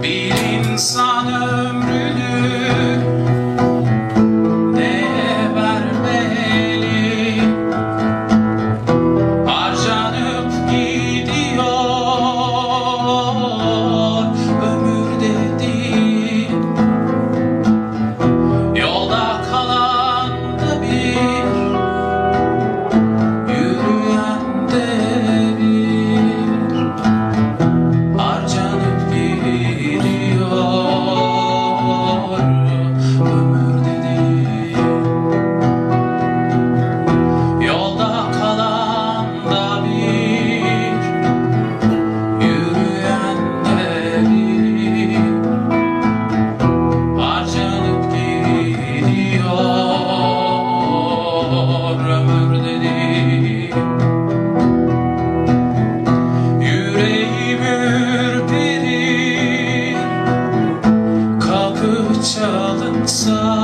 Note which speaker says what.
Speaker 1: beating song. çalınsa